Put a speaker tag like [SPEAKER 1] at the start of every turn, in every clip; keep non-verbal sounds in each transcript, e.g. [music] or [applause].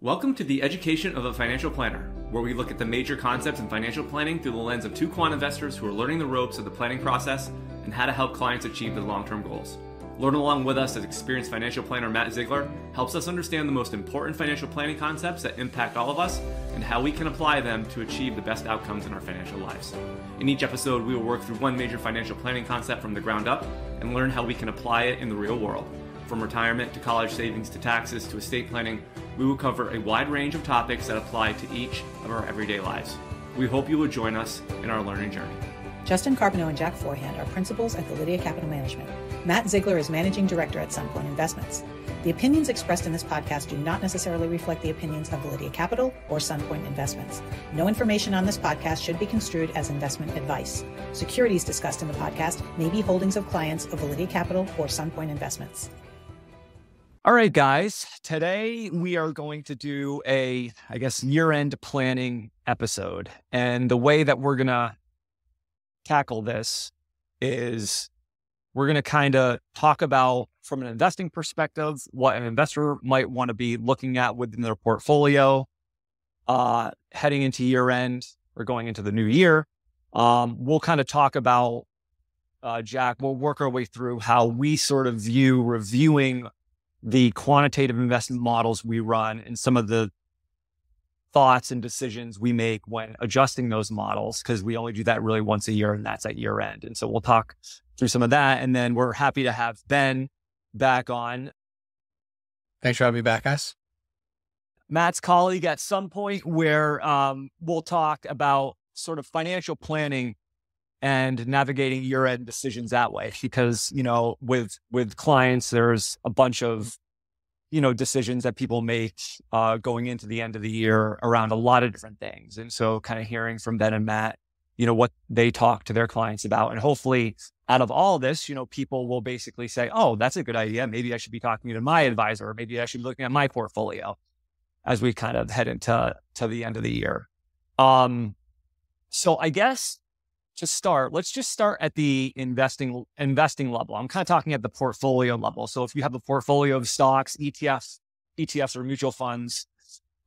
[SPEAKER 1] Welcome to the Education of a Financial Planner, where we look at the major concepts in financial planning through the lens of two quant investors who are learning the ropes of the planning process and how to help clients achieve their long term goals. Learn along with us as experienced financial planner Matt Ziegler helps us understand the most important financial planning concepts that impact all of us and how we can apply them to achieve the best outcomes in our financial lives. In each episode, we will work through one major financial planning concept from the ground up and learn how we can apply it in the real world. From retirement to college savings to taxes to estate planning, we will cover a wide range of topics that apply to each of our everyday lives. We hope you will join us in our learning journey.
[SPEAKER 2] Justin Carbonneau and Jack Forehand are principals at Validea Capital Management. Matt Ziegler is managing director at Sunpointe Investments. The opinions expressed in this podcast do not necessarily reflect the opinions of Validea Capital or Sunpointe Investments. No information on this podcast should be construed as investment advice. Securities discussed in the podcast may be holdings of clients of Validea Capital or Sunpointe Investments.
[SPEAKER 3] All right, guys. Today we are going to do a, I guess, year end planning episode. And the way that we're going to tackle this is we're going to kind of talk about, from an investing perspective, what an investor might want to be looking at within their portfolio uh, heading into year end or going into the new year. Um, we'll kind of talk about, uh, Jack, we'll work our way through how we sort of view reviewing the quantitative investment models we run and some of the thoughts and decisions we make when adjusting those models because we only do that really once a year and that's at year end. And so we'll talk through some of that and then we're happy to have ben back on.
[SPEAKER 4] Thanks for having me back guys.
[SPEAKER 3] Matt's colleague at Sunpointe where um, we'll talk about sort of financial planning and navigating year end decisions that way because you know with with clients there's a bunch of you know decisions that people make uh, going into the end of the year around a lot of different things. And so kind of hearing from ben and matt you know what they talk to their clients about. And hopefully out of all this you know people will basically say oh that's a good idea. Maybe i should be talking to my advisor. Or maybe i should be looking at my portfolio as we kind of head into to the end of the year. Um so i guess to start, let's just start at the investing investing level. I'm kind of talking at the portfolio level. So if you have a portfolio of stocks, ETFs, ETFs or mutual funds,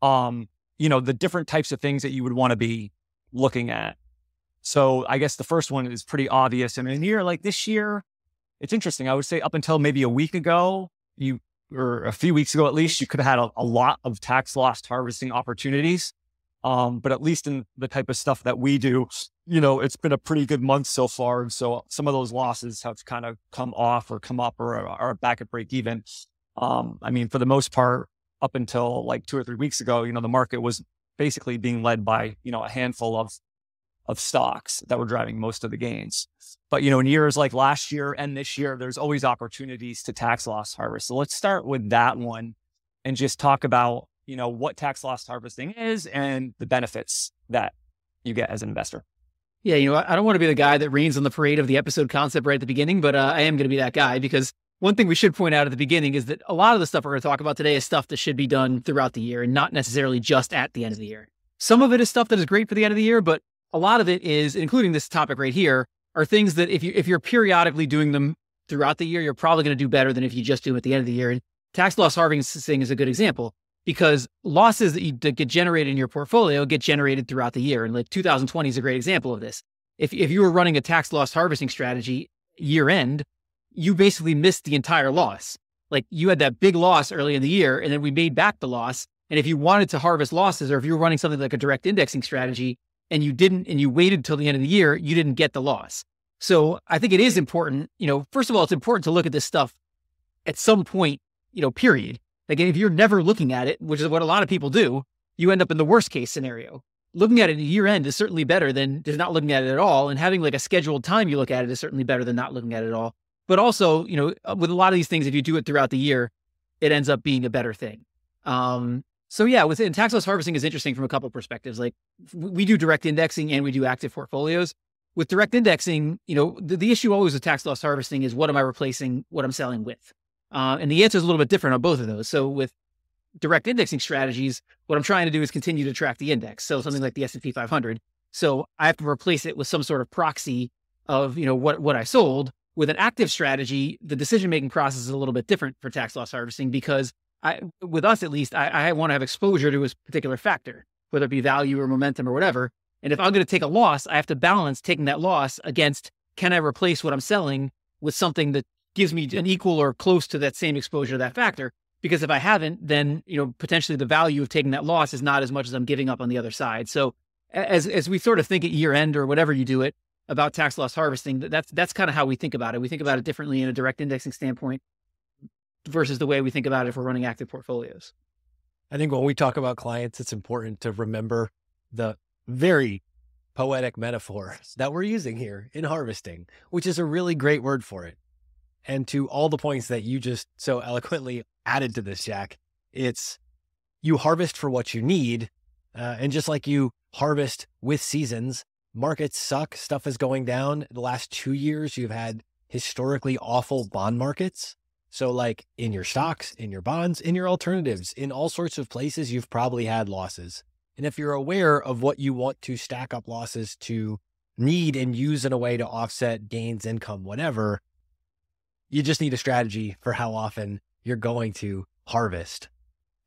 [SPEAKER 3] um, you know, the different types of things that you would want to be looking at. So I guess the first one is pretty obvious. And in here, like this year, it's interesting. I would say up until maybe a week ago, you or a few weeks ago at least, you could have had a, a lot of tax loss harvesting opportunities. Um, but at least in the type of stuff that we do, you know, it's been a pretty good month so far. And so some of those losses have kind of come off or come up or are back at break even. Um, I mean, for the most part, up until like two or three weeks ago, you know, the market was basically being led by, you know, a handful of of stocks that were driving most of the gains. But, you know, in years like last year and this year, there's always opportunities to tax loss harvest. So let's start with that one and just talk about you know, what tax loss harvesting is and the benefits that you get as an investor.
[SPEAKER 5] Yeah, you know, I don't want to be the guy that rains on the parade of the episode concept right at the beginning, but uh, I am going to be that guy because one thing we should point out at the beginning is that a lot of the stuff we're going to talk about today is stuff that should be done throughout the year and not necessarily just at the end of the year. Some of it is stuff that is great for the end of the year, but a lot of it is, including this topic right here, are things that if you if you're periodically doing them throughout the year, you're probably going to do better than if you just do them at the end of the year. And tax loss harvesting is a good example because losses that, you, that get generated in your portfolio get generated throughout the year. And like 2020 is a great example of this. If, if you were running a tax loss harvesting strategy year end, you basically missed the entire loss. Like you had that big loss early in the year, and then we made back the loss. And if you wanted to harvest losses, or if you were running something like a direct indexing strategy and you didn't, and you waited till the end of the year, you didn't get the loss. So I think it is important, you know, first of all, it's important to look at this stuff at some point, you know, period. Again, if you're never looking at it, which is what a lot of people do, you end up in the worst case scenario. Looking at it at year end is certainly better than just not looking at it at all. And having like a scheduled time you look at it is certainly better than not looking at it at all. But also, you know, uh, with a lot of these things, if you do it throughout the year, it ends up being a better thing. Um, so yeah, within tax loss harvesting is interesting from a couple perspectives. Like we do direct indexing and we do active portfolios. With direct indexing, you know, the, the issue always with tax loss harvesting is what am I replacing what I'm selling with? Uh, and the answer is a little bit different on both of those. So with direct indexing strategies, what I'm trying to do is continue to track the index. So something like the S&P 500. So I have to replace it with some sort of proxy of, you know, what, what I sold. With an active strategy, the decision making process is a little bit different for tax loss harvesting because I, with us at least, I, I want to have exposure to a particular factor, whether it be value or momentum or whatever. And if I'm going to take a loss, I have to balance taking that loss against can I replace what I'm selling with something that gives me an equal or close to that same exposure to that factor. Because if I haven't, then you know potentially the value of taking that loss is not as much as I'm giving up on the other side. So as as we sort of think at year end or whatever you do it about tax loss harvesting, that's that's kind of how we think about it. We think about it differently in a direct indexing standpoint versus the way we think about it if we're running active portfolios.
[SPEAKER 4] I think when we talk about clients, it's important to remember the very poetic metaphor that we're using here in harvesting, which is a really great word for it. And to all the points that you just so eloquently added to this, Jack, it's you harvest for what you need. Uh, and just like you harvest with seasons, markets suck, stuff is going down. The last two years, you've had historically awful bond markets. So, like in your stocks, in your bonds, in your alternatives, in all sorts of places, you've probably had losses. And if you're aware of what you want to stack up losses to need and use in a way to offset gains, income, whatever, you just need a strategy for how often you're going to harvest.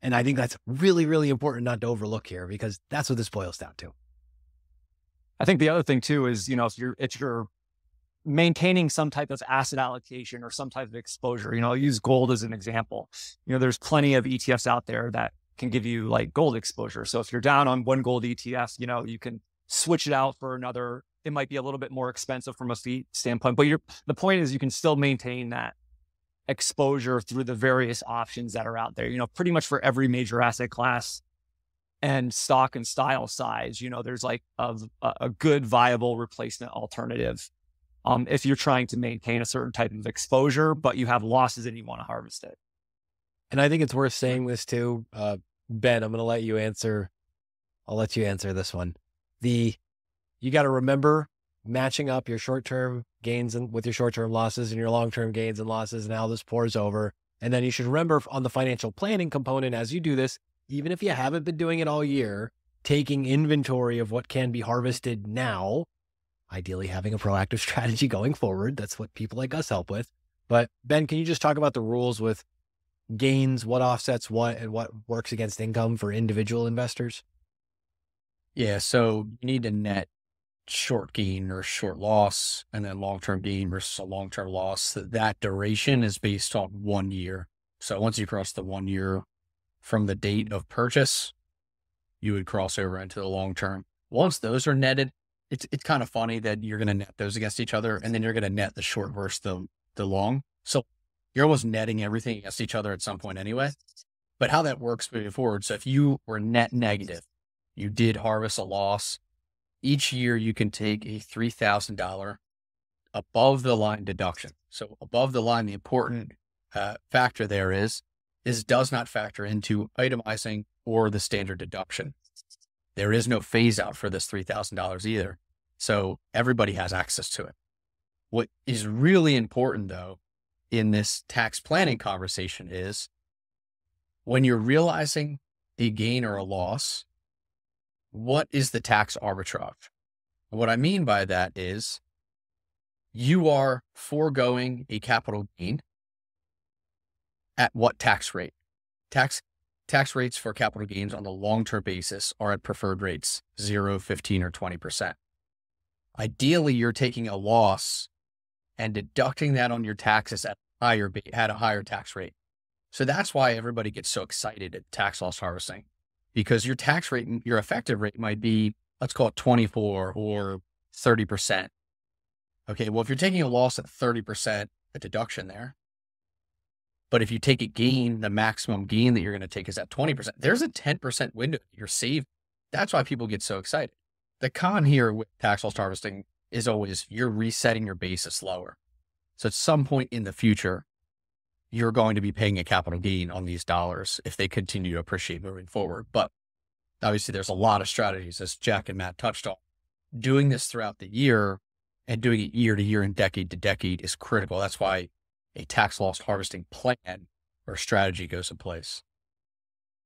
[SPEAKER 4] And I think that's really, really important not to overlook here because that's what this boils down to.
[SPEAKER 3] I think the other thing too is, you know, if you're if you're maintaining some type of asset allocation or some type of exposure. You know, I'll use gold as an example. You know, there's plenty of ETFs out there that can give you like gold exposure. So if you're down on one gold ETF, you know, you can switch it out for another. It might be a little bit more expensive from a fee standpoint, but the point is you can still maintain that exposure through the various options that are out there. You know, pretty much for every major asset class and stock and style size, you know, there's like a, a good viable replacement alternative um, if you're trying to maintain a certain type of exposure, but you have losses and you want to harvest it.
[SPEAKER 4] And I think it's worth saying this too. Uh, ben, I'm going to let you answer. I'll let you answer this one. The, you got to remember matching up your short term gains and with your short term losses and your long term gains and losses and how this pours over. And then you should remember on the financial planning component as you do this, even if you haven't been doing it all year, taking inventory of what can be harvested now ideally having a proactive [laughs] strategy going forward. That's what people like us help with. But Ben, can you just talk about the rules with gains, what offsets what, and what works against income for individual investors?
[SPEAKER 6] Yeah. So you need to net short gain or short loss, and then long term gain versus a long term loss. That that duration is based on one year. So once you cross the one year from the date of purchase, you would cross over into the long term. Once those are netted, it's it's kind of funny that you're going to net those against each other, and then you're going to net the short versus the the long. So you're almost netting everything against each other at some point anyway. But how that works moving forward. So if you were net negative, you did harvest a loss. Each year you can take a three thousand dollar above the line deduction. So above the line, the important uh, factor there is is does not factor into itemizing or the standard deduction. There is no phase out for this $3,000 either. So everybody has access to it. What is really important though in this tax planning conversation is when you're realizing a gain or a loss, what is the tax arbitrage? what I mean by that is you are foregoing a capital gain at what tax rate? Tax Tax rates for capital gains on the long term basis are at preferred rates 0, 15, or 20%. Ideally, you're taking a loss and deducting that on your taxes at higher at a higher tax rate. So that's why everybody gets so excited at tax loss harvesting because your tax rate, your effective rate might be, let's call it 24 or 30%. Okay. Well, if you're taking a loss at 30%, a deduction there, but if you take a gain, the maximum gain that you're going to take is at 20%. There's a 10% window you're saving. That's why people get so excited. The con here with tax loss harvesting is always you're resetting your basis lower. So at some point in the future, you're going to be paying a capital gain on these dollars if they continue to appreciate moving forward. But obviously, there's a lot of strategies, as Jack and Matt touched on. Doing this throughout the year and doing it year to year and decade to decade is critical. That's why a tax loss harvesting plan or strategy goes in place.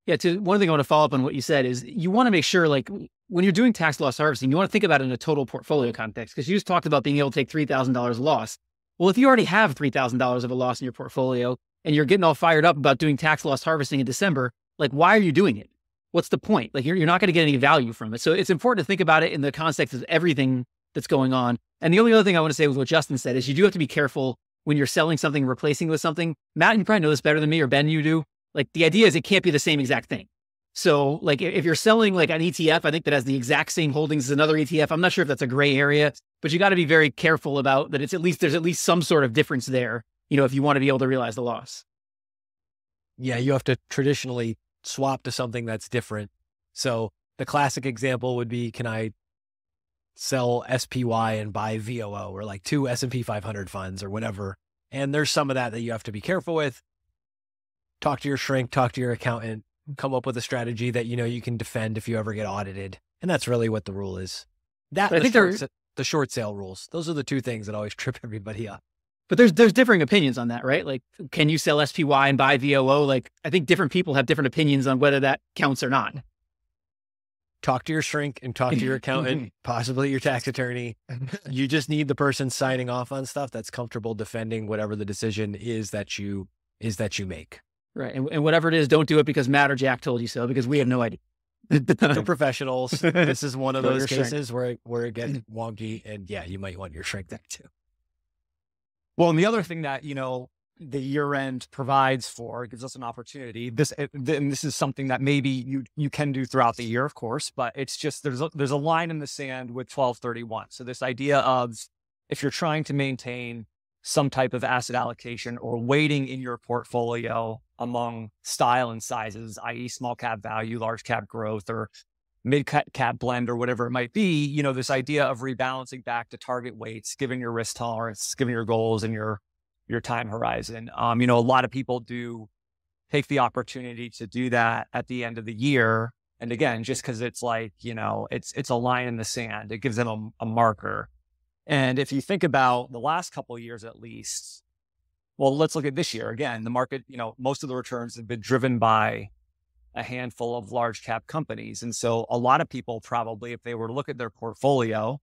[SPEAKER 5] Yeah, to one thing I want to follow up on what you said is you want to make sure like when you're doing tax loss harvesting, you want to think about it in a total portfolio context because you just talked about being able to take $3,000 loss. Well, if you already have $3,000 of a loss in your portfolio, and you're getting all fired up about doing tax loss harvesting in December, like why are you doing it? What's the point? Like you're, you're not going to get any value from it. So it's important to think about it in the context of everything that's going on. And the only other thing I want to say with what Justin said is you do have to be careful when you're selling something, replacing with something. Matt, you probably know this better than me, or Ben, you do. Like the idea is it can't be the same exact thing. So, like if you're selling like an ETF, I think that has the exact same holdings as another ETF. I'm not sure if that's a gray area, but you got to be very careful about that. It's at least there's at least some sort of difference there. You know, if you want to be able to realize the loss.
[SPEAKER 4] Yeah, you have to traditionally swap to something that's different. So the classic example would be: Can I sell SPY and buy VOO or like two S&P 500 funds or whatever? And there's some of that that you have to be careful with. Talk to your shrink, talk to your accountant, come up with a strategy that you know you can defend if you ever get audited. And that's really what the rule is. That
[SPEAKER 5] I think they're
[SPEAKER 4] the short sale rules. Those are the two things that always [laughs] trip everybody up.
[SPEAKER 5] But there's there's differing opinions on that, right? Like, can you sell SPY and buy VOO? Like, I think different people have different opinions on whether that counts or not.
[SPEAKER 4] Talk to your shrink and talk to your [laughs] mm-hmm. accountant, possibly your tax attorney. [laughs] You just need the person signing off on stuff that's comfortable defending whatever the decision is that you is that you make.
[SPEAKER 5] Right. And, and whatever it is, don't do it because Matt or Jack told you so, because we have no idea. [laughs]
[SPEAKER 4] They're [laughs] professionals. This is one of [laughs] those cases where where it gets [clears throat] wonky, and yeah, you might want your shrink there too.
[SPEAKER 3] Well, and the other thing that you know the year end provides for gives us an opportunity. This eh, and this is something that maybe you you can do throughout the year, of course, but it's just there's a, there's a line in the sand with 1231. So this idea of if you're trying to maintain some type of asset allocation or weighting in your portfolio among style and sizes, i.e., small cap value, large cap growth, or mid cap blend, or whatever it might be, you know, this idea of rebalancing back to target weights, given your risk tolerance, given your goals and your your time horizon. Um, you know, a lot of people do take the opportunity to do that at the end of the year. And again, just because it's like, you know, it's it's a line in the sand, it gives them a, a marker. And if you think about the last couple of years at least, well, let's look at this year again. The market, you know, most of the returns have been driven by a handful of large cap companies. And so a lot of people probably, if they were to look at their portfolio,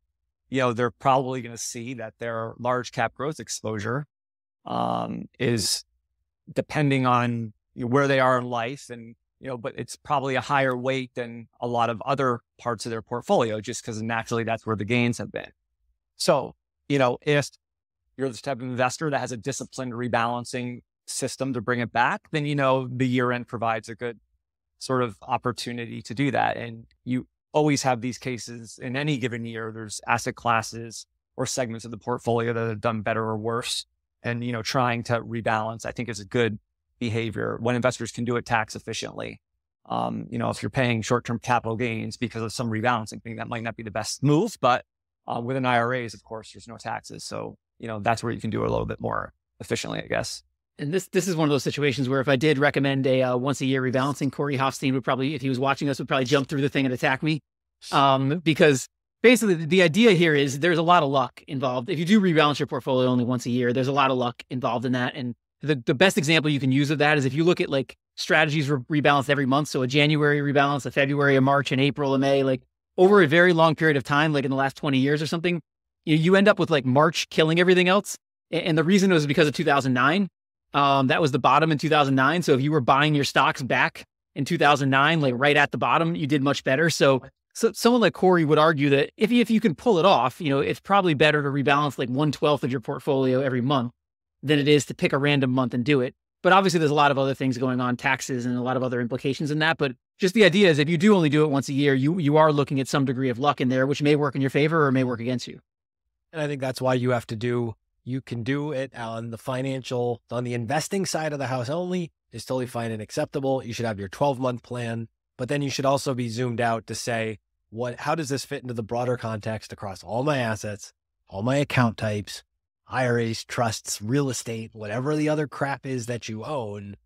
[SPEAKER 3] you know, they're probably going to see that their large cap growth exposure um, is depending on where they are in life and, you know, but it's probably a higher weight than a lot of other parts of their portfolio just because naturally that's where the gains have been. So, you know, if you're the type of investor that has a disciplined rebalancing system to bring it back, then you know the year end provides a good sort of opportunity to do that. And you always have these cases in any given year. There's asset classes or segments of the portfolio that have done better or worse. And, you know, trying to rebalance, I think is a good behavior when investors can do it tax efficiently. Um, you know, if you're paying short term capital gains because of some rebalancing thing, that might not be the best move. But uh, with an IRAs, of course, there's no taxes. So you know, that's where you can do it a little bit more efficiently, I guess.
[SPEAKER 5] And this this is one of those situations where if I did recommend a uh, once a year rebalancing, Corey Hoffstein would probably, if he was watching us, would probably jump through the thing and attack me, um, because basically the idea here is there's a lot of luck involved. If you do rebalance your portfolio only once a year, there's a lot of luck involved in that. And the the best example you can use of that is if you look at like strategies re- rebalanced every month, so a January rebalance, a February, a March, and April, a May, like over a very long period of time, like in the last 20 years or something, you, you end up with like March killing everything else. And the reason was because of 2009. Um, that was the bottom in 2009. So if you were buying your stocks back in 2009, like right at the bottom, you did much better. So, so someone like Corey would argue that if you, if you can pull it off, you know, it's probably better to rebalance like one twelfth of your portfolio every month than it is to pick a random month and do it. But obviously, there's a lot of other things going on, taxes and a lot of other implications in that. But just the idea is, if you do only do it once a year, you you are looking at some degree of luck in there, which may work in your favor or may work against you.
[SPEAKER 4] And I think that's why you have to do you can do it on the financial, on the investing side of the house only is totally fine and acceptable. You should have your 12 month plan, but then you should also be zoomed out to say, what, how does this fit into the broader context across all my assets, all my account types, IRAs, trusts, real estate, whatever the other crap is that you own.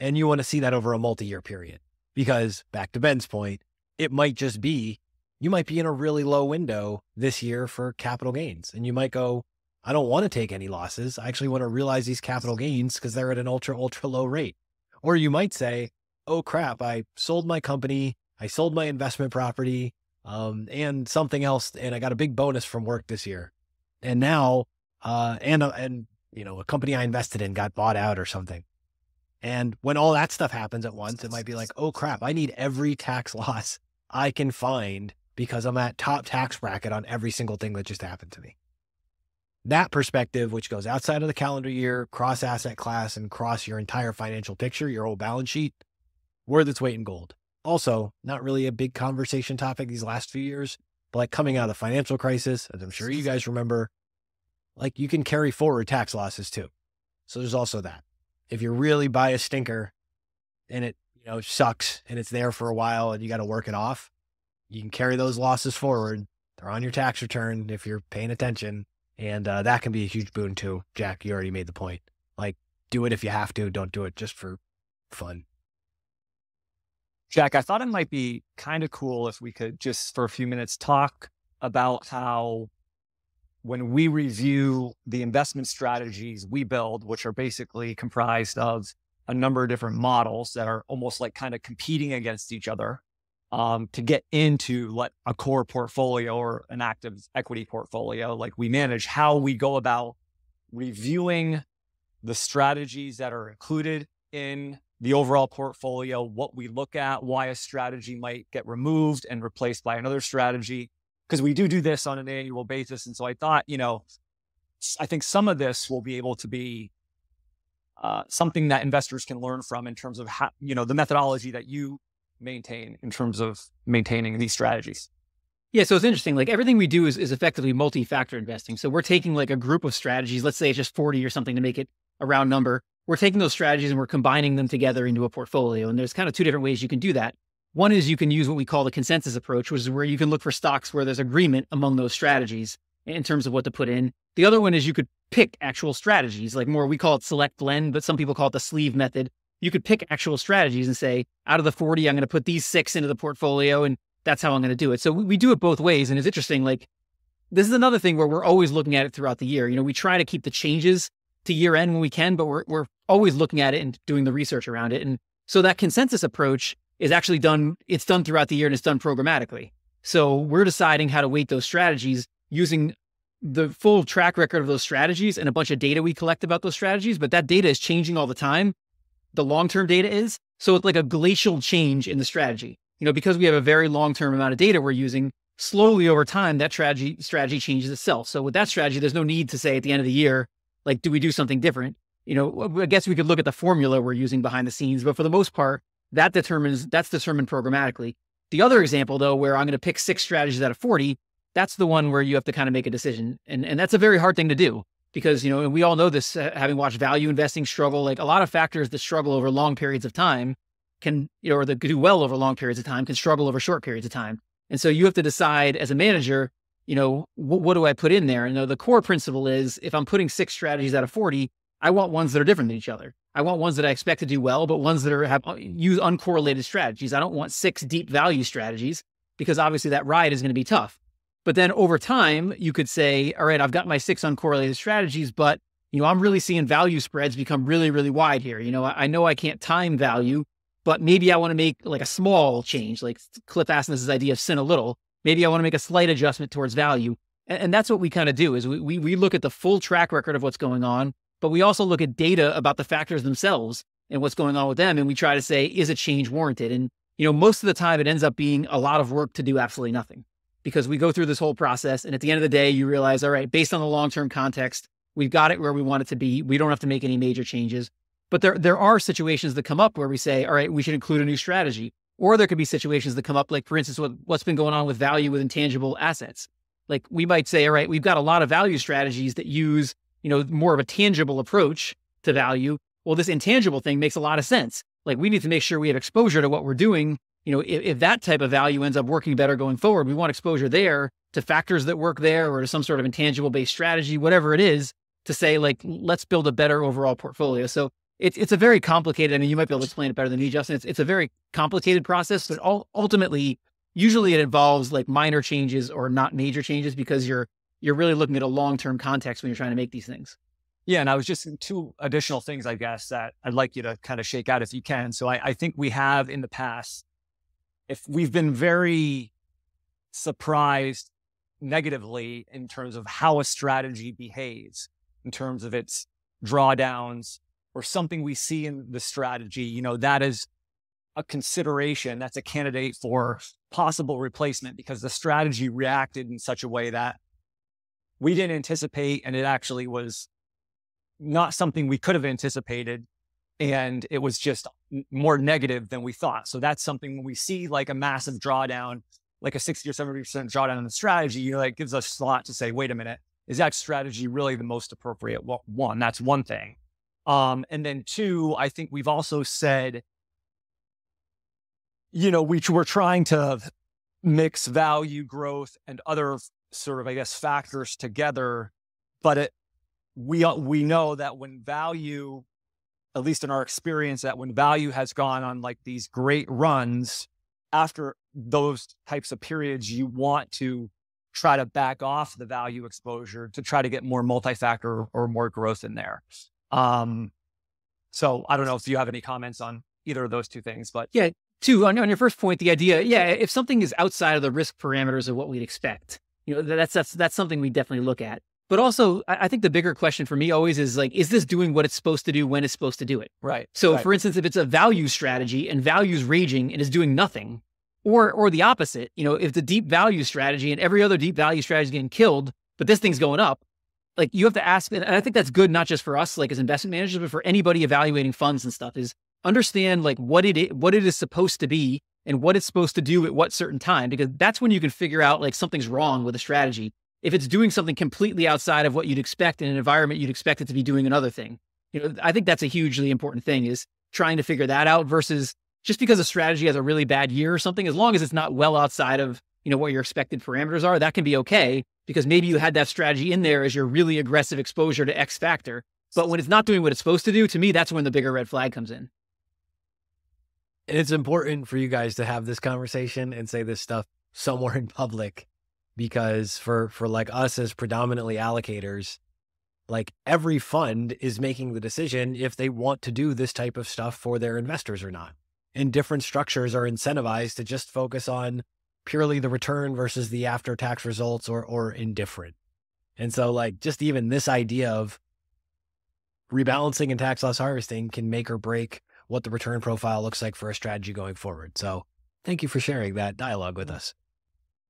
[SPEAKER 4] And you want to see that over a multi year period. Because back to Ben's point, it might just be you might be in a really low window this year for capital gains. And you might go, I don't want to take any losses. I actually want to realize these capital gains because they're at an ultra, ultra low rate. Or you might say, oh crap, I sold my company, I sold my investment property, um, and something else, and I got a big bonus from work this year. And now, uh, and, uh, and, you know, a company I invested in got bought out or something. And when all that stuff happens at once, it might be like, oh crap, I need every tax [laughs] loss I can find because I'm at top tax bracket on every single thing that just happened to me. That perspective, which goes outside of the calendar year, cross asset class, and cross your entire financial picture, your whole balance sheet, worth its weight in gold. Also, not really a big conversation topic these last few years, but like coming out of the financial crisis, as I'm sure you guys remember, like you can carry forward tax losses too. So there's also that. If you really buy a stinker and it, you know, sucks and it's there for a while and you got to work it off, you can carry those losses forward. They're on your tax return if you're paying attention. And uh, that can be a huge boon too. Jack, you already made the point. Like, do it if you have to. Don't do it just for fun.
[SPEAKER 3] Jack, I thought it might be kind of cool if we could just for a few minutes talk about how when we review the investment strategies we build, which are basically comprised of a number of different models that are almost like kind of competing against each other um, to get into what a core portfolio or an active equity portfolio like we manage, how we go about reviewing the strategies that are included in the overall portfolio, what we look at, why a strategy might get removed and replaced by another strategy. Because we do do this on an annual basis. And so I thought, you know, I think some of this will be able to be uh, something that investors can learn from in terms of how, you know, the methodology that you maintain in terms of maintaining these strategies.
[SPEAKER 5] Yeah, so it's interesting. Like everything we do is, is effectively multi-factor investing. So we're taking like a group of strategies, let's say it's just 40 or something to make it a round number we're taking those strategies and we're combining them together into a portfolio. And there's kind of two different ways you can do that. One is you can use what we call the consensus approach, which is where you can look for stocks where there's agreement among those strategies in terms of what to put in. The other one is you could pick actual strategies, like more, we call it select blend, but some people call it the sleeve method. You could pick actual strategies and say, out of the 40, I'm going to put these six into the portfolio, and that's how I'm going to do it. So we, we do it both ways. And it's interesting, like, this is another thing where we're always looking at it throughout the year. You know, we try to keep the changes to year end when we can, but we're, we're always looking at it and doing the research around it. And so that consensus approach is actually done, it's done throughout the year and it's done programmatically. So we're deciding how to weight those strategies using the full track record of those strategies and a bunch of data we collect about those strategies, but that data is changing all the time. The long term data is. So it's like a glacial change in the strategy. You know, because we have a very long term amount of data we're using, slowly over time, that strategy strategy changes itself. So with that strategy, there's no need to say at the end of the year, like, do we do something different? You know, I guess we could look at the formula we're using behind the scenes, but for the most part, that determines that's determined programmatically. The other example, though, where I'm going to pick six strategies out of 40, that's the one where you have to kind of make a decision. And, and that's a very hard thing to do because, you know, and we all know this, uh, having watched value investing struggle, like a lot of factors that struggle over long periods of time can, you know, or that do well over long periods of time can struggle over short periods of time. And so you have to decide as a manager, you know, what, what do I put in there? And the core principle is if I'm putting six strategies out of 40, I want ones that are different than each other. I want ones that I expect to do well, but ones that are have uh, use uncorrelated strategies. I don't want six deep value strategies because obviously that ride is going to be tough. But then over time, you could say, all right, I've got my six uncorrelated strategies, but you know, I'm really seeing value spreads become really, really wide here. You know, I, I know I can't time value, but maybe I want to make like a small change, like Cliff this idea of sin a little maybe I want to make a slight adjustment towards value. And, and that's what we kind of do is we, we, we look at the full track record of what's going on, but we also look at data about the factors themselves and what's going on with them. And we try to say, is a change warranted? And, you know, most of the time it ends up being a lot of work to do absolutely nothing because we go through this whole process. And at the end of the day, you realize, all right, based on the long-term context, we've got it where we want it to be. We don't have to make any major changes. But there, there are situations that come up where we say, all right, we should include a new strategy. Or there could be situations that come up, like for instance, what, what's been going on with value with intangible assets. Like we might say, all right, we've got a lot of value strategies that use, you know, more of a tangible approach to value. Well, this intangible thing makes a lot of sense. Like we need to make sure we have exposure to what we're doing. You know, if, if that type of value ends up working better going forward, we want exposure there to factors that work there or to some sort of intangible based strategy, whatever it is, to say like, let's build a better overall portfolio. So it's it's a very complicated. I mean, you might be able to explain it better than me, Justin. It's it's a very complicated process, but ultimately, usually it involves like minor changes or not major changes because you're you're really looking at a long term context when you're trying to make these things.
[SPEAKER 3] Yeah, and I was just uh, two additional things, I guess, that I'd like you to kind of shake out if you can. So I, I think we have in the past, if we've been very surprised negatively in terms of how a strategy behaves, in terms of its drawdowns, or something we see in the strategy, you know, that is a consideration. That's a candidate for possible replacement because the strategy reacted in such a way that we didn't anticipate. And it actually was not something we could have anticipated. And it was just more negative than we thought. So that's something when we see like a massive drawdown, like a 60 or 70% drawdown in the strategy, you know, like gives us thought to say, wait a minute, is that strategy really the most appropriate? Well, one, that's one thing. Um, and then two, I think we've also said, you know, we we're trying to mix value growth and other sort of, I guess, factors together. But it, we we know that when value, at least in our experience, that when value has gone on like these great runs, after those types of periods, you want to try to back off the value exposure to try to get more multi-factor or more growth in there. Um, so I don't know if you have any comments on either of those two things, but
[SPEAKER 5] yeah, two on, on your first point, the idea, yeah, if something is outside of the risk parameters of what we'd expect, you know, that's that's that's something we definitely look at. But also, I think the bigger question for me always is like, is this doing what it's supposed to do when it's supposed to do it?
[SPEAKER 3] Right.
[SPEAKER 5] So,
[SPEAKER 3] right.
[SPEAKER 5] for instance, if it's a value strategy and value's raging and is doing nothing, or or the opposite, you know, if the deep value strategy and every other deep value strategy is getting killed, but this thing's going up, like you have to ask, and I think that's good not just for us, like as investment managers, but for anybody evaluating funds and stuff. Is understand like what it is, what it is supposed to be and what it's supposed to do at what certain time, because that's when you can figure out like something's wrong with a strategy. If it's doing something completely outside of what you'd expect in an environment, you'd expect it to be doing another thing. You know, I think that's a hugely important thing is trying to figure that out versus just because a strategy has a really bad year or something, as long as it's not well outside of, you know, what your expected parameters are, that can be okay because maybe you had that strategy in there as your really aggressive exposure to X factor. But when it's not doing what it's supposed to do, to me, that's when the bigger red flag comes in.
[SPEAKER 4] And it's important for you guys to have this conversation and say this stuff somewhere in public because for for like us as predominantly allocators, like every fund is making the decision if they want to do this type of stuff for their investors or not. And different structures are incentivized to just focus on purely the return versus the after tax results or or indifferent. And so like just even this idea of rebalancing and tax loss harvesting can make or break what the return profile looks like for a strategy going forward. So thank you for sharing that dialogue with us.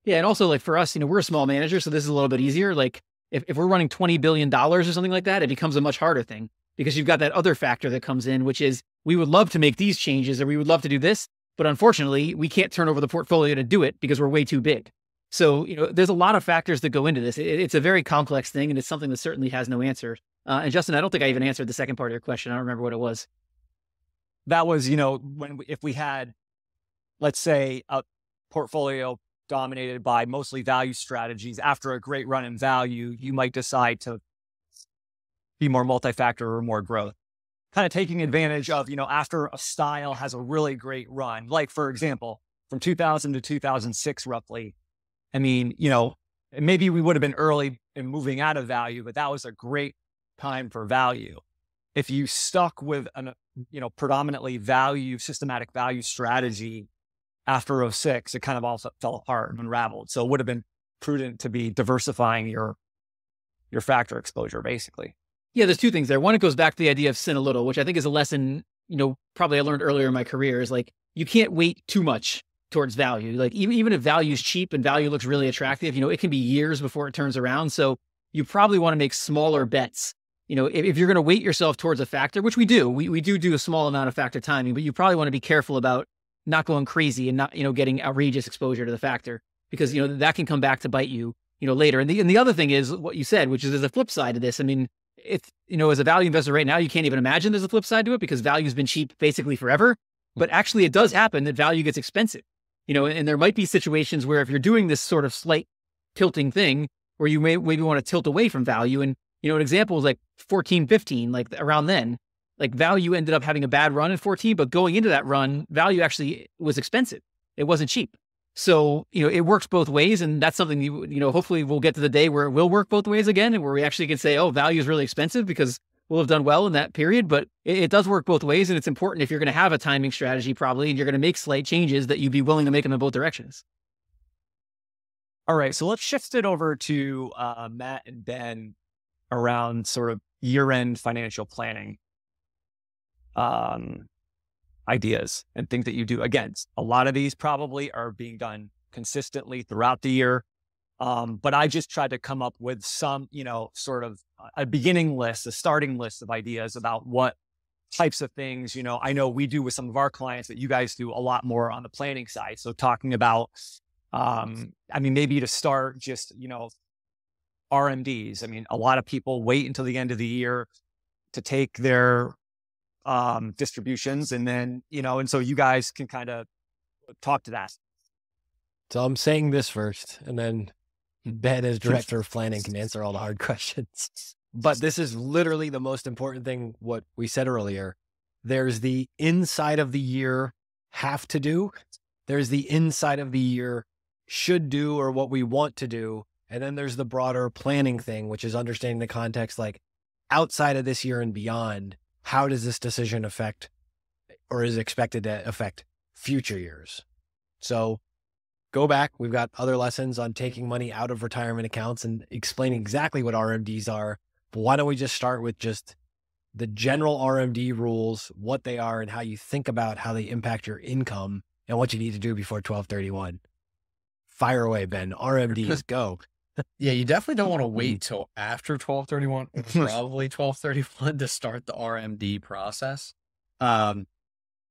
[SPEAKER 5] Yeah. And also like for us, you know, we're a small manager, so this is a little bit easier. Like if, if we're running $20 billion or something like that, it becomes a much harder thing because you've got that other factor that comes in, which is we would love to make these changes or we would love to do this, but unfortunately we can't turn over the portfolio to do it because we're way too big. So, you know, there's a lot of factors that go into this. It, it's a very complex thing and it's something that certainly has no answer. Uh, and Justin, I don't think I even answered the second part of your question. I don't remember what it was
[SPEAKER 3] that was, you know, when if we had, let's say, a portfolio dominated by mostly value strategies after a great run in value, you might decide to be more multi-factor or more growth. Kind of taking advantage of, you know, after a style has a really great run, like for example, from 2000 to 2006, roughly. I mean, you know, maybe we would have been early in moving out of value, but that was a great time for value. If you stuck with an you know, predominantly value, systematic value strategy after 06, it kind of also fell apart and unraveled. So it would have been prudent to be diversifying your your factor exposure, basically.
[SPEAKER 5] Yeah, there's two things there. One, it goes back to the idea of sin a little, which I think is a lesson, you know, probably I learned earlier in my career is like you can't wait too much towards value. Like even even if value is cheap and value looks really attractive, you know, it can be years before it turns around. So you probably want to make smaller bets you know, if, if you're going to weight yourself towards a factor, which we do, we, we do do a small amount of factor timing, but you probably want to be careful about not going crazy and not, you know, getting outrageous exposure to the factor because, you know, that can come back to bite you, you know, later. And the, and the other thing is what you said, which is there's a flip side to this. I mean, if, you know, as a value investor right now, you can't even imagine there's a flip side to it because value's been cheap basically forever. Hmm. But actually, it does happen that value gets expensive, you know, and, and there might be situations where if you're doing this sort of slight tilting thing where you may maybe want to tilt away from value and you know, an example is like 14, 15, like around then, like value ended up having a bad run in 14, but going into that run, value actually was expensive. It wasn't cheap. So, you know, it works both ways. And that's something you, you know, hopefully we'll get to the day where it will work both ways again and where we actually can say, oh, value is really expensive because we'll have done well in that period. But it, it does work both ways. And it's important if you're going to have a timing strategy, probably, and you're going to make slight changes that you'd be willing to make them in both directions.
[SPEAKER 3] All right. So let's shift it over to uh, Matt and Ben around sort of year end financial planning. um, ideas and things that you do. Again, a lot of these probably are being done consistently throughout the year. Um, but I just tried to come up with some, you know, sort of a beginning list, a starting list of ideas about what types of things, you know, I know we do with some of our clients that you guys do a lot more on the planning side. So talking about, um, I mean, maybe to start just, you know, RMDs. I mean, a lot of people wait until the end of the year to take their um, distributions. And then, you know, and so you guys can kind of talk to that.
[SPEAKER 4] So I'm saying this first, and then Ben, as director of planning, can answer all the hard [laughs] questions. But this is literally the most important thing, what we said earlier. There's the inside of the year have to do, there's the inside of the year should do or what we want to do. And then there's the broader planning thing, which is understanding the context like outside of this year and beyond, how does this decision affect or is expected to affect future years? So go back. We've got other lessons on taking money out of retirement accounts and explaining exactly what RMDs are. But why don't we just start with just the general RMD rules, what they are, and how you think about how they impact your income and what you need to do before 1231. Fire away, Ben. RMDs, [laughs] go.
[SPEAKER 6] Yeah, you definitely don't want to wait till after 1231, [laughs] [laughs] probably 1231 to start the RMD process. Um,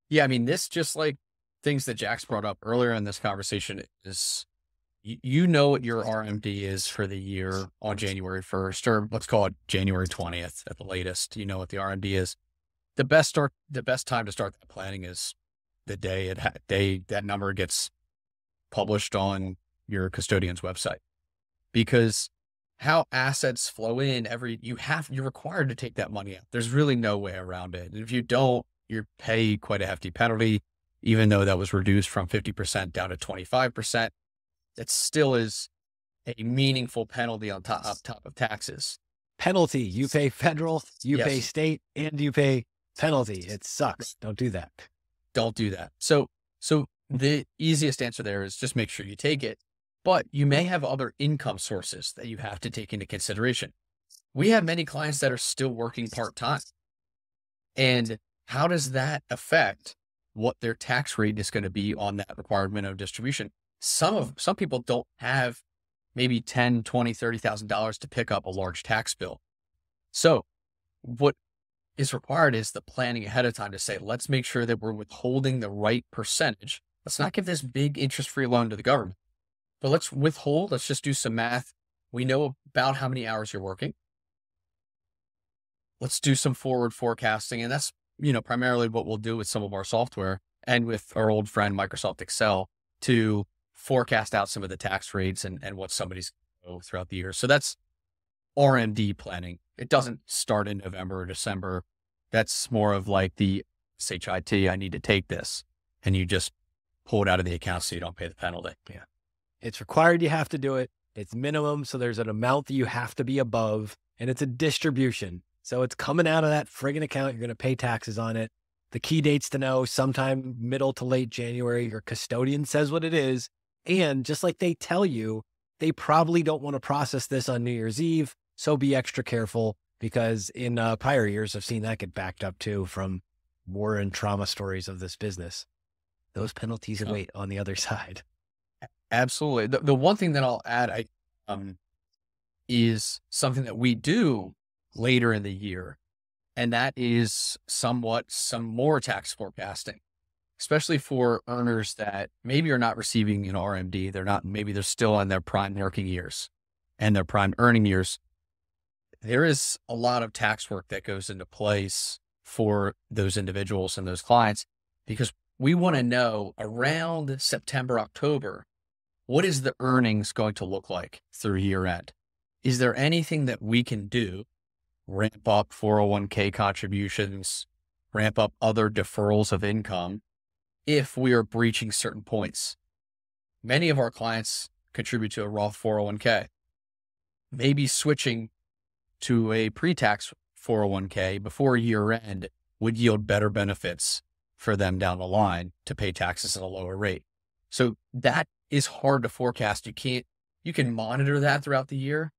[SPEAKER 6] yeah, I mean, this just like things that Jack's brought up earlier in this conversation is you, you know what your RMD is for the year on January 1st, or let's call it January 20th at the latest. You know what the RMD is. The best start, the best time to start that planning is the day it ha- day that number gets published on your custodian's website, because how assets flow in every you have you're required to take that money out. There's really no way around it. And if you don't, you pay quite a hefty penalty, even though that was reduced from 50% down to 25%. That still is a meaningful penalty on top, on top of taxes.
[SPEAKER 4] Penalty. You pay federal, you
[SPEAKER 6] Yes.
[SPEAKER 4] pay state, and you pay penalty. It sucks. Don't do that.
[SPEAKER 6] don't do that. So, so the easiest answer there is just make sure you take it, but you mm-hmm. may have other income sources that you have to take into consideration. We have mm-hmm. many clients that are still working part time. And how does that affect what their tax rate is going to be on that requirement of distribution? Some of some people don't have maybe 10, 20, 30,000 dollars to pick up a large tax bill. So, what is required is the planning ahead of time to say, let's make sure that we're withholding the right percentage. Let's not give this big interest free loan to the government, but let's withhold. Let's just do some math. We know about how many hours you're working. Let's do some forward forecasting. And that's, you know, primarily what we'll do with some of our software and with our old friend Microsoft Excel to forecast out some of the tax rates and, and what somebody's throughout the year. So that's RMD planning. It doesn't start in November or December. That's more of like the SHIT, I need to take this. And you just pull it out of the account so you don't pay the penalty.
[SPEAKER 4] It's required you have to do it. It's minimum. So there's an amount that you have to be above, and it's a distribution. So it's coming out of that friggin' account. You're going to pay taxes on it. The key dates to know sometime middle to late January. Your custodian says what it is. And just like they tell you, they probably don't want to process this on New Year's Eve. So be extra careful because in uh, prior years, I've seen that get backed up too from war and trauma stories of this business. Those penalties
[SPEAKER 6] Oh.
[SPEAKER 4] await on the other [laughs] side.
[SPEAKER 6] Absolutely. The, the one thing that I'll add, I, um, is something that we do later in the year. And that is somewhat some more tax forecasting, especially for earners that maybe are not receiving an RMD. They're not, maybe they're still in their prime working years and their prime earning years. There is a lot of tax work that goes into place for those individuals and those clients because we want to know around September, October, what is the earnings going to look like through year end? Is there anything that we can do? Ramp up 401k contributions, ramp up other deferrals of income if we are breaching certain points. Many of our clients contribute to a Roth 401k. Maybe switching to a pre tax 401k before year end would yield better benefits for them down the line to pay taxes at a lower rate. So that is hard to forecast. You can't, you can monitor that throughout the year,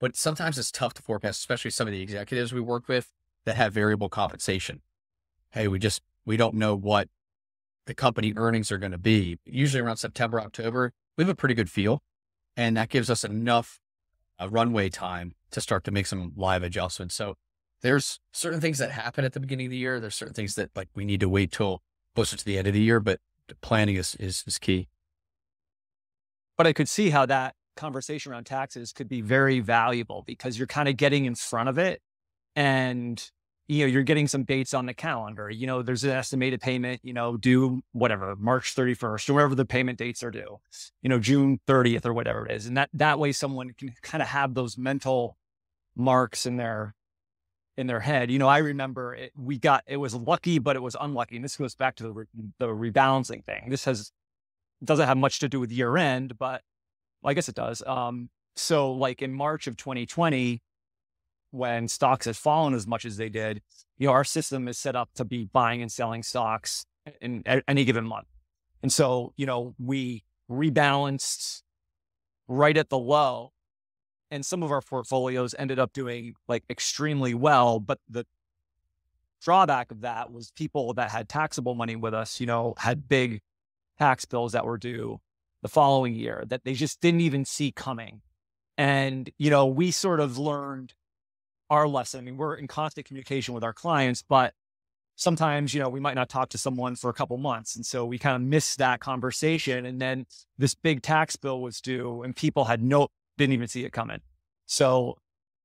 [SPEAKER 6] but sometimes it's tough to forecast, especially some of the executives we work with that have variable compensation. hey, we just, we don't know what the company earnings are going to be. Usually around September, October, we have a pretty good feel. And that gives us enough uh, runway time to start to make some live adjustments. So there's certain things that happen at the beginning of the year. There's certain things that like we need to wait till closer to the end of the year, but planning is, is, is key.
[SPEAKER 3] But I could see how that conversation around taxes could be very valuable because you're kind of getting in front of it and you know you're getting some dates on the calendar. You know there's an estimated payment you know due whatever march 31st or whatever the payment dates are due you know june 30th or whatever it is and that that way someone can kind of have those mental marks in their in their head. You know i remember it, we got it was lucky but it was unlucky and this goes back to the, re, the rebalancing thing. This has doesn't have much to do with year end but well, i guess it does um so like in march of 2020 when stocks had fallen as much as they did, you know, our system is set up to be buying and selling stocks in, in any given month. And so, you know, we rebalanced right at the low and some of our portfolios ended up doing like extremely well. But the drawback of that was people that had taxable money with us, you know, had big tax bills that were due the following year that they just didn't even see coming. And, you know, we sort of learned our lesson. I mean, we're in constant communication with our clients, but sometimes, you know, we might not talk to someone for a couple months. And so we kind of missed that conversation. And then this big tax bill was due and people had no, didn't even see it coming. So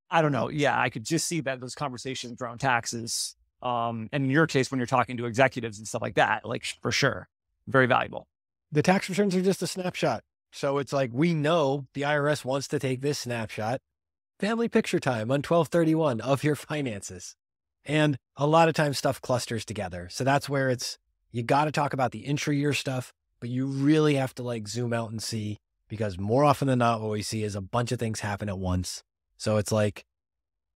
[SPEAKER 3] I don't know. Yeah, I could just see that those conversations around taxes. Um, and in your case, when you're talking to executives and stuff like that, like for sure, very valuable.
[SPEAKER 4] The tax returns are just a snapshot. So it's like we know the IRS wants to take this snapshot family picture time on 1231 of your [laughs] finances. And a lot of times stuff clusters together. So that's where it's, you got to talk about the intra year stuff, but you really have to like zoom out and see because more often than not, what we see is a bunch of things happen at once. So it's like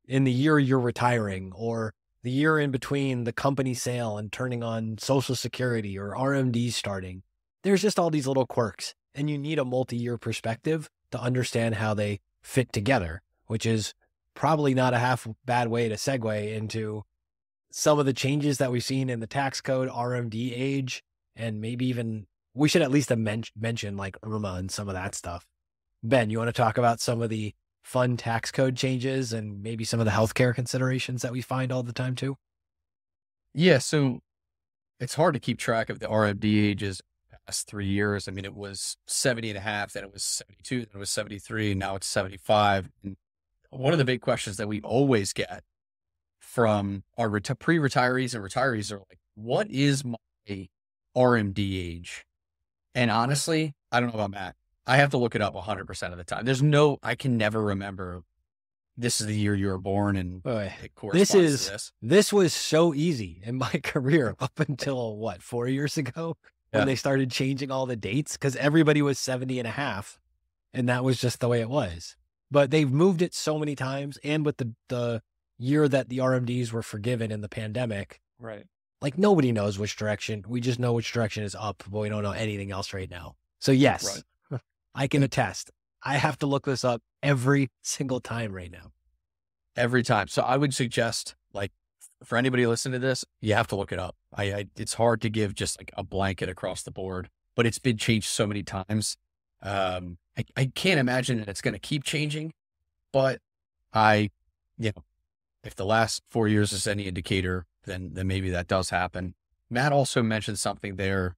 [SPEAKER 4] in the year you're retiring or the year in between the company sale and turning on social security or RMD starting, there's just all these little quirks and you need a multi year perspective to understand how they fit together which is probably not a half bad way to segue into some of the changes that we've seen in the tax code, RMD age, and maybe even we should at least men- mention like IRMAA and some of that stuff. Ben, you want to talk about some of the fun tax code changes and maybe some of the healthcare considerations that we find all the time too?
[SPEAKER 6] Yeah. So it's hard to keep track of the RMD ages past three years. I mean, it was 70 and a half, then it was 72, then it was 73, now it's 75. And one of the big questions that we always get from our reti- pre-retirees and retirees are like, what is my RMD age? And honestly, I don't know about Matt. I have to look it up 100% of the time. There's no, I can never remember this is the year you were born and
[SPEAKER 4] Boy, this is this. this. was so easy in my [laughs] career up until what four years ago when yeah. they started changing all the dates because everybody was 70 and a half and that was just the way it was but they've moved it so many times. And with the, the year that the RMDs were forgiven in the pandemic,
[SPEAKER 3] right?
[SPEAKER 4] Like nobody knows which direction. We just know which direction is up, but we don't know anything else right now. So yes, right. I can attest. I have to look this up every single time right now.
[SPEAKER 6] Every time. So I would suggest like for anybody listening to this, you have to look it up. I, I it's hard to give just like a blanket across the board, but it's been changed so many times. Um, I, I can't imagine that it's going to keep changing, but I, you know, if the last four years is any indicator, then then maybe that does happen. Matt also mentioned something there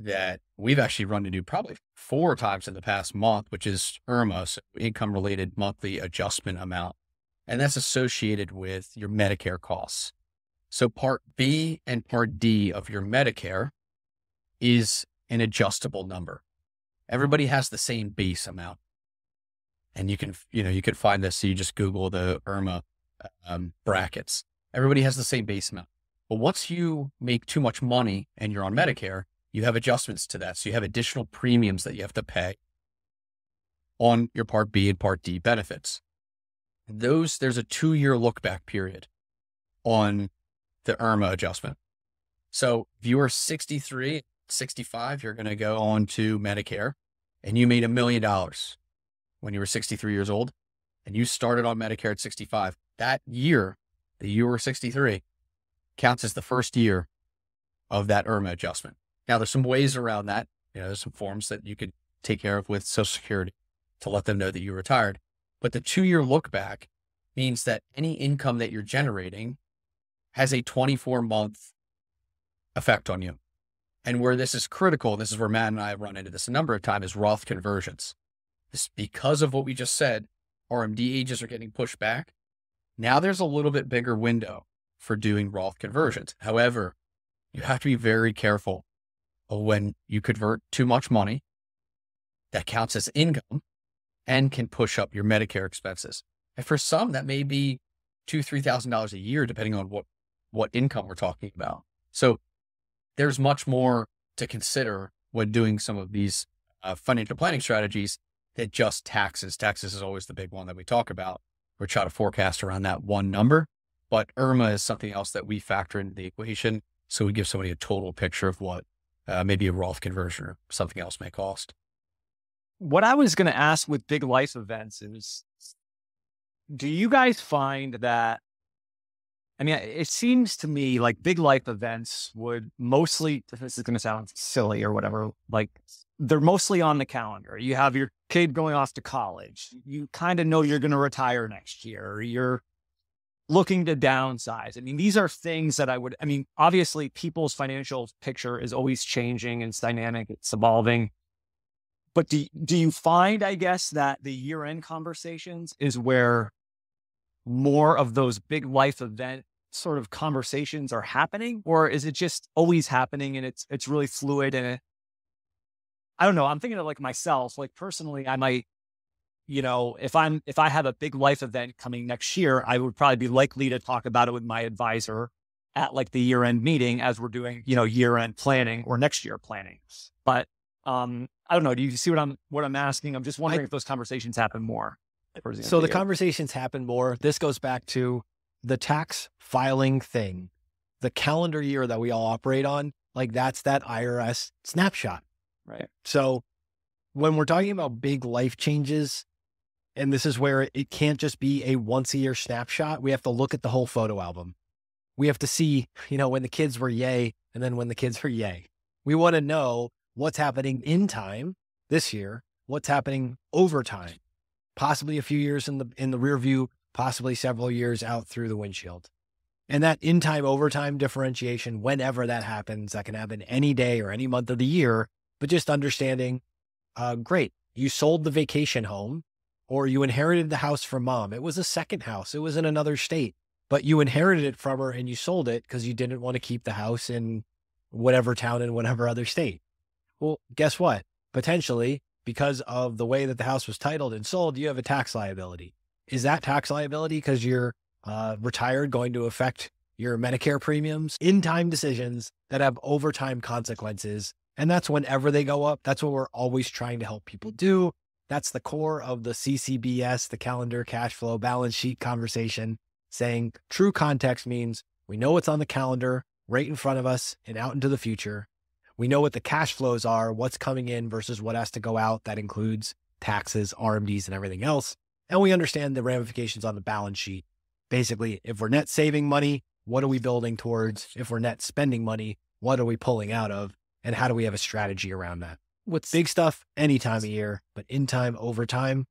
[SPEAKER 6] that we've actually run into probably four times in the past month, which is IRMAA, so income related monthly adjustment amount. And that's associated with your Medicare costs. So part B and part D of your Medicare is an adjustable number everybody has the same base amount. And you can, you know, you could find this. So you just Google the IRMAA um, brackets. Everybody has the same base amount. But once you make too much money and you're on Medicare, you have adjustments to that. So you have additional premiums that you have to pay on your Part B and Part D benefits. Those, there's a two year look back period on the IRMAA adjustment. So if you are 63 65, you're going to go on to Medicare and you made a million dollars when you were 63 years old and you started on Medicare at 65, that year that you were 63 counts as the first year of that IRMAA adjustment. Now, there's some ways around that. You know, there's some forms that you could take care of with Social Security to let them know that you retired. But the two year look back means that any income that you're generating has a 24 month effect on you. And where this is critical, this is where Matt and I have run into this a number of times, is Roth conversions. This, because of what we just said, RMD ages are getting pushed back. Now there's a little bit bigger window for doing Roth conversions. However, you have to be very careful when you convert too much money that counts as income and can push up your Medicare expenses. And for some, that may be two, three thousand dollars a year, depending on what what income we're talking about. So there's much more to consider when doing some of these uh, financial planning strategies than just taxes. Taxes is always the big one that we talk about. We try to forecast around that one number, but IRMAA is something else that we factor into the equation. So we give somebody a total picture of what uh, maybe a Roth conversion or something else may cost.
[SPEAKER 3] What I was going to ask with big life events is do you guys find that I mean, it seems to me like big life events would mostly, this is going to sound silly or whatever, like they're mostly on the calendar. You have your kid going off to college. You kind of know you're going to retire next year. You're looking to downsize. I mean, these are things that I would, I mean, obviously people's financial picture is always changing. It's dynamic. It's evolving. But do, do you find, I guess, that the year end conversations is where more of those big life event sort of conversations are happening or is it just always happening and it's it's really fluid and it, I don't know. I'm thinking of like myself, like personally, I might, you know, if I'm if I have a big life event coming next year, I would probably be likely to talk about it with my advisor at like the year end meeting as we're doing, you know, year end planning or next year planning. But um, I don't know. Do you see what I'm what I'm asking? I'm just wondering I, if those conversations happen more.
[SPEAKER 4] So the conversations happen more. This goes back to the tax filing thing, the calendar year that we all operate on, like that's that IRS snapshot.
[SPEAKER 3] Right.
[SPEAKER 4] So when we're talking about big life changes, and this is where it can't just be a once a year snapshot, we have to look at the whole photo album. We have to see, you know, when the kids were yay and then when the kids were yay. We want to know what's happening in time this year, what's happening over time, possibly a few years in the in the rear view, possibly several years out through the windshield. And that in time overtime differentiation, whenever that happens, that can happen any day or any month of the year, but just understanding, uh, great, you sold the vacation home or you inherited the house from mom. It was a second house, it was in another state, but you inherited it from her and you sold it because you didn't want to keep the house in whatever town in whatever other state. Well, guess what? Potentially, because of the way that the house was titled and sold, you have a tax liability is that tax liability because you're uh, retired going to affect your Medicare premiums? In time decisions that have overtime consequences. And that's whenever they go up. That's what we're always trying to help people do. That's the core of the CCBS, the calendar, cash flow, balance sheet conversation. Saying true context means we know what's on the calendar right in front of us and out into the future. We know what the cash flows are, what's coming in versus what has to go out. That includes taxes, RMDs, and everything else. And we understand the ramifications on the balance sheet. Basically, if we're net saving money, what are we building towards? If we're net spending money, what are we pulling out of? And how do we have a strategy around that? What's big stuff any time of year, but in time, over time,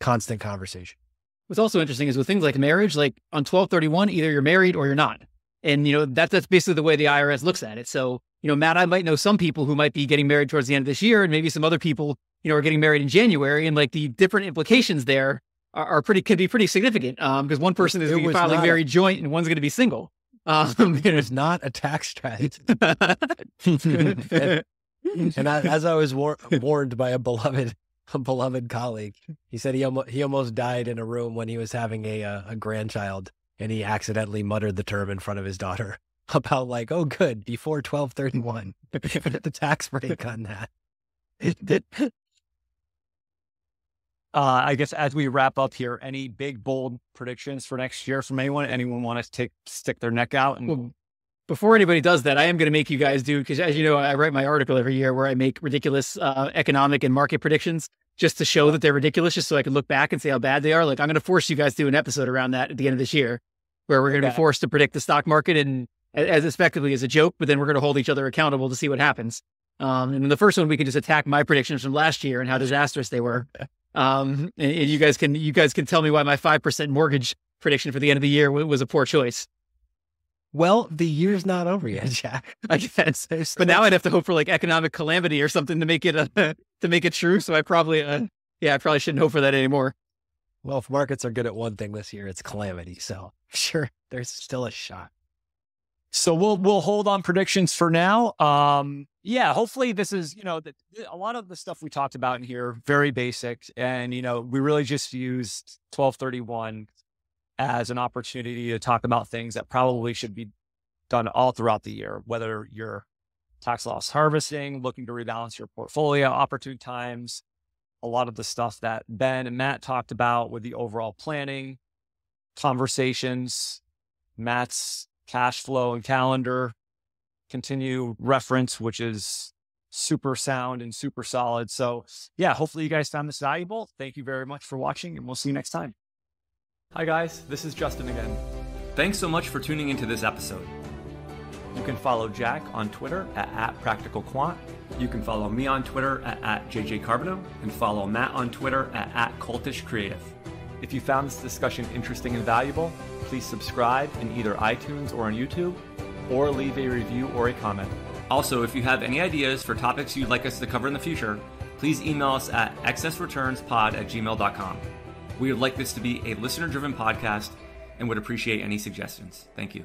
[SPEAKER 4] constant conversation.
[SPEAKER 5] What's also interesting is with things like marriage, like on 1231, either you're married or you're not. And, you know, that, that's basically the way the IRS looks at it. So, you know, Matt, I might know some people who might be getting married towards the end of this year, and maybe some other people, you know, are getting married in January. And like the different implications there are, are pretty could be pretty significant um, because one person is going to be filing very a, joint and one's going to be single.
[SPEAKER 4] Um, [laughs] it's not a tax strategy. [laughs] and, and I, as I was war- [laughs] warned by a beloved a beloved colleague, he said he almost he almost died in a room when he was having a uh, a grandchild, and he accidentally muttered the term in front of his daughter [laughs] about like, oh, good, before twelve thirty one, [laughs] the tax break on that.
[SPEAKER 3] Uh, I guess as we wrap up here, any big bold predictions for next year from anyone? Anyone want to take stick their neck out? And
[SPEAKER 5] well, before anybody does that, I am going to make you guys do because, as you know, I write my article every year where I make ridiculous uh, economic and market predictions just to show that they're ridiculous, just so I can look back and say how bad they are. Like I'm going to force you guys to do an episode around that at the end of this year, where we're going to okay. be forced to predict the stock market and as effectively as a joke, but then we're going to hold each other accountable to see what happens. Um, and in the first one, we can just attack my predictions from last year and how disastrous they were. [laughs] Um, and, and you guys can you guys can tell me why my five percent mortgage prediction for the end of the year was a poor choice.
[SPEAKER 4] Well, the year's not over yet, [laughs] Jack.
[SPEAKER 5] I guess, but now I'd have to hope for like economic calamity or something to make it uh, [laughs] to make it true. So I probably, uh, yeah, I probably shouldn't hope for that anymore.
[SPEAKER 4] Well, if markets are good at one thing this year, it's calamity. So [laughs] sure, there's still a shot.
[SPEAKER 3] So we'll we'll hold on predictions for now. Um, yeah, hopefully this is you know the, a lot of the stuff we talked about in here very basic, and you know we really just used twelve thirty one as an opportunity to talk about things that probably should be done all throughout the year, whether you're tax loss harvesting, looking to rebalance your portfolio, opportune times, a lot of the stuff that Ben and Matt talked about with the overall planning conversations, Matt's cash flow and calendar continue reference, which is super sound and super solid. So, yeah, hopefully you guys found this valuable. Thank you very much for watching, and we'll see you next time.
[SPEAKER 1] Hi, guys. This is Justin again. Thanks so much for tuning into this episode. You can follow Jack on Twitter at, at PracticalQuant. You can follow me on Twitter at, at JJCarbonneau and follow Matt on Twitter at, at CultishCreative. If you found this discussion interesting and valuable, please subscribe in either iTunes or on YouTube, or leave a review or a comment. Also, if you have any ideas for topics you'd like us to cover in the future, please email us at excessreturnspod at gmail.com. We would like this to be a listener driven podcast and would appreciate any suggestions. Thank you.